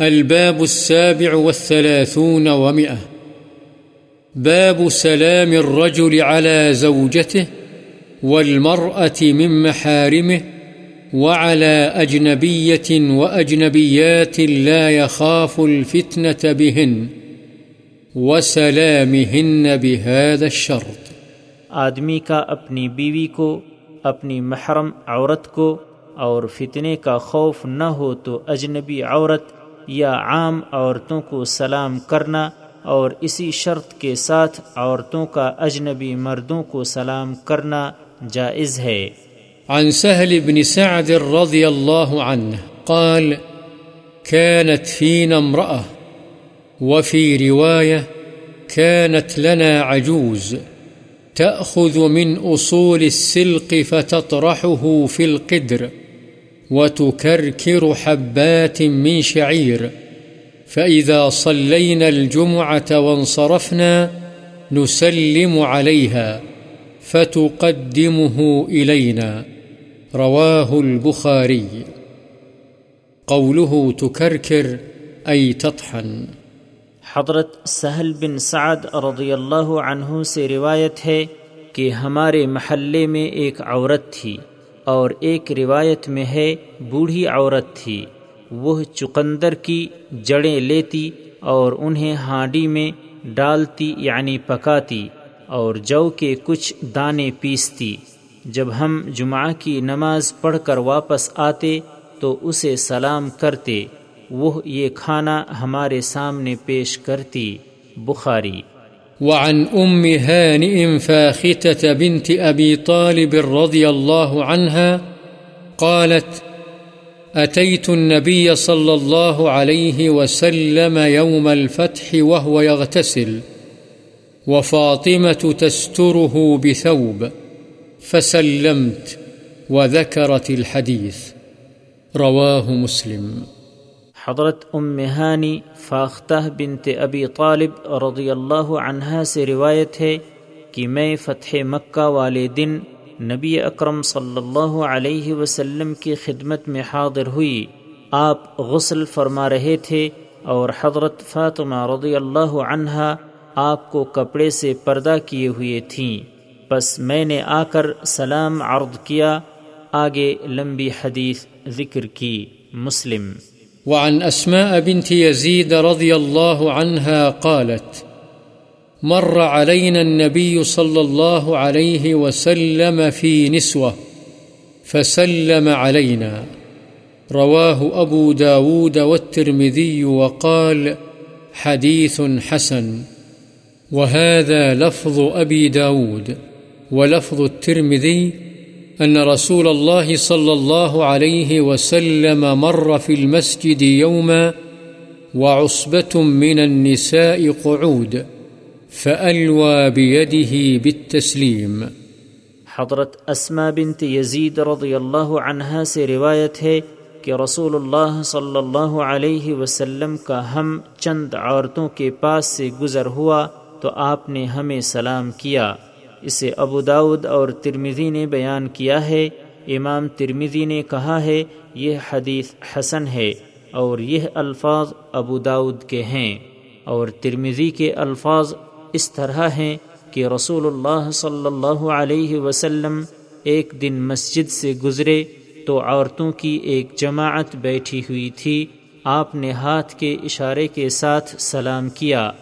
الباب السابع والثلاثون ومئة. باب سلام الرجل على زوجته والمرأة من محارمه وعلى أجنبية وأجنبيات لا يخاف الفتنة بهن وسلامهن بهذا الشرط. آدمی کا اپنی بیوی کو، اپنی محرم عورت کو اور فتنے کا خوف نہ ہو تو اجنبی عورت یا عام عورتوں کو سلام کرنا اور اسی شرط کے ساتھ عورتوں کا اجنبی مردوں کو سلام کرنا جائز ہے۔ عن سهل بن سعد رضي الله عنه قال، كانت فينا امرأة، وفي رواية، كانت لنا عجوز، تأخذ من أصول السلق فتطرحه في القدر. وتكركر حبات من شعير. فإذا صلينا الجمعة وانصرفنا نسلم عليها فتقدمه إلينا. رواه البخاري. قوله تكركر أي تطحن. حضرت سہل بن سعد رضی اللہ عنہ سے روایت ہے کہ ہمارے محلے میں ایک عورت تھی۔ اور ایک روایت میں ہے، بوڑھی عورت تھی۔ وہ چقندر کی جڑیں لیتی اور انہیں ہانڈی میں ڈالتی یعنی پکاتی اور جو کے کچھ دانے پیستی۔ جب ہم جمعہ کی نماز پڑھ کر واپس آتے تو اسے سلام کرتے۔ وہ یہ کھانا ہمارے سامنے پیش کرتی۔ بخاری۔ وعن أم هانئ فاختة بنت أبي طالب رضي الله عنها قالت أتيت النبي صلى الله عليه وسلم يوم الفتح وهو يغتسل، وفاطمة تستره بثوب، فسلمت وذكرت الحديث. رواه مسلم. حضرت ام ہانی فاختہ بنت ابی طالب رضی اللہ عنہا سے روایت ہے کہ میں فتح مکہ والے دن نبی اکرم صلی اللہ علیہ وسلم کی خدمت میں حاضر ہوئی۔ آپ غسل فرما رہے تھے اور حضرت فاطمہ رضی اللہ عنہا آپ کو کپڑے سے پردہ کیے ہوئے تھیں۔ بس میں نے آ کر سلام عرض کیا۔ آگے لمبی حدیث ذکر کی۔ مسلم وعن أسماء بنت يزيد رضي الله عنها قالت، مر علينا النبي صلى الله عليه وسلم في نسوة، فسلم علينا. رواه أبو داود والترمذي وقال، حديث حسن. وهذا لفظ أبي داود، ولفظ الترمذي أن رسول الله صلى الله عليه وسلم مر في المسجد يوما وعصبة من النساء قعود فألوى بيده بالتسليم. حضرت اسما بنت یزید رضی اللہ عنہا سے روایت ہے کہ رسول اللہ صلی اللہ علیہ وسلم کا ہم چند عورتوں کے پاس سے گزر ہوا تو آپ نے ہمیں سلام کیا۔ اسے ابو داود اور ترمیزی نے بیان کیا ہے۔ امام ترمیزی نے کہا ہے، یہ حدیث حسن ہے اور یہ الفاظ ابو داود کے ہیں۔ اور ترمیزی کے الفاظ اس طرح ہیں کہ رسول اللہ صلی اللہ علیہ وسلم ایک دن مسجد سے گزرے تو عورتوں کی ایک جماعت بیٹھی ہوئی تھی۔ آپ نے ہاتھ کے اشارے کے ساتھ سلام کیا۔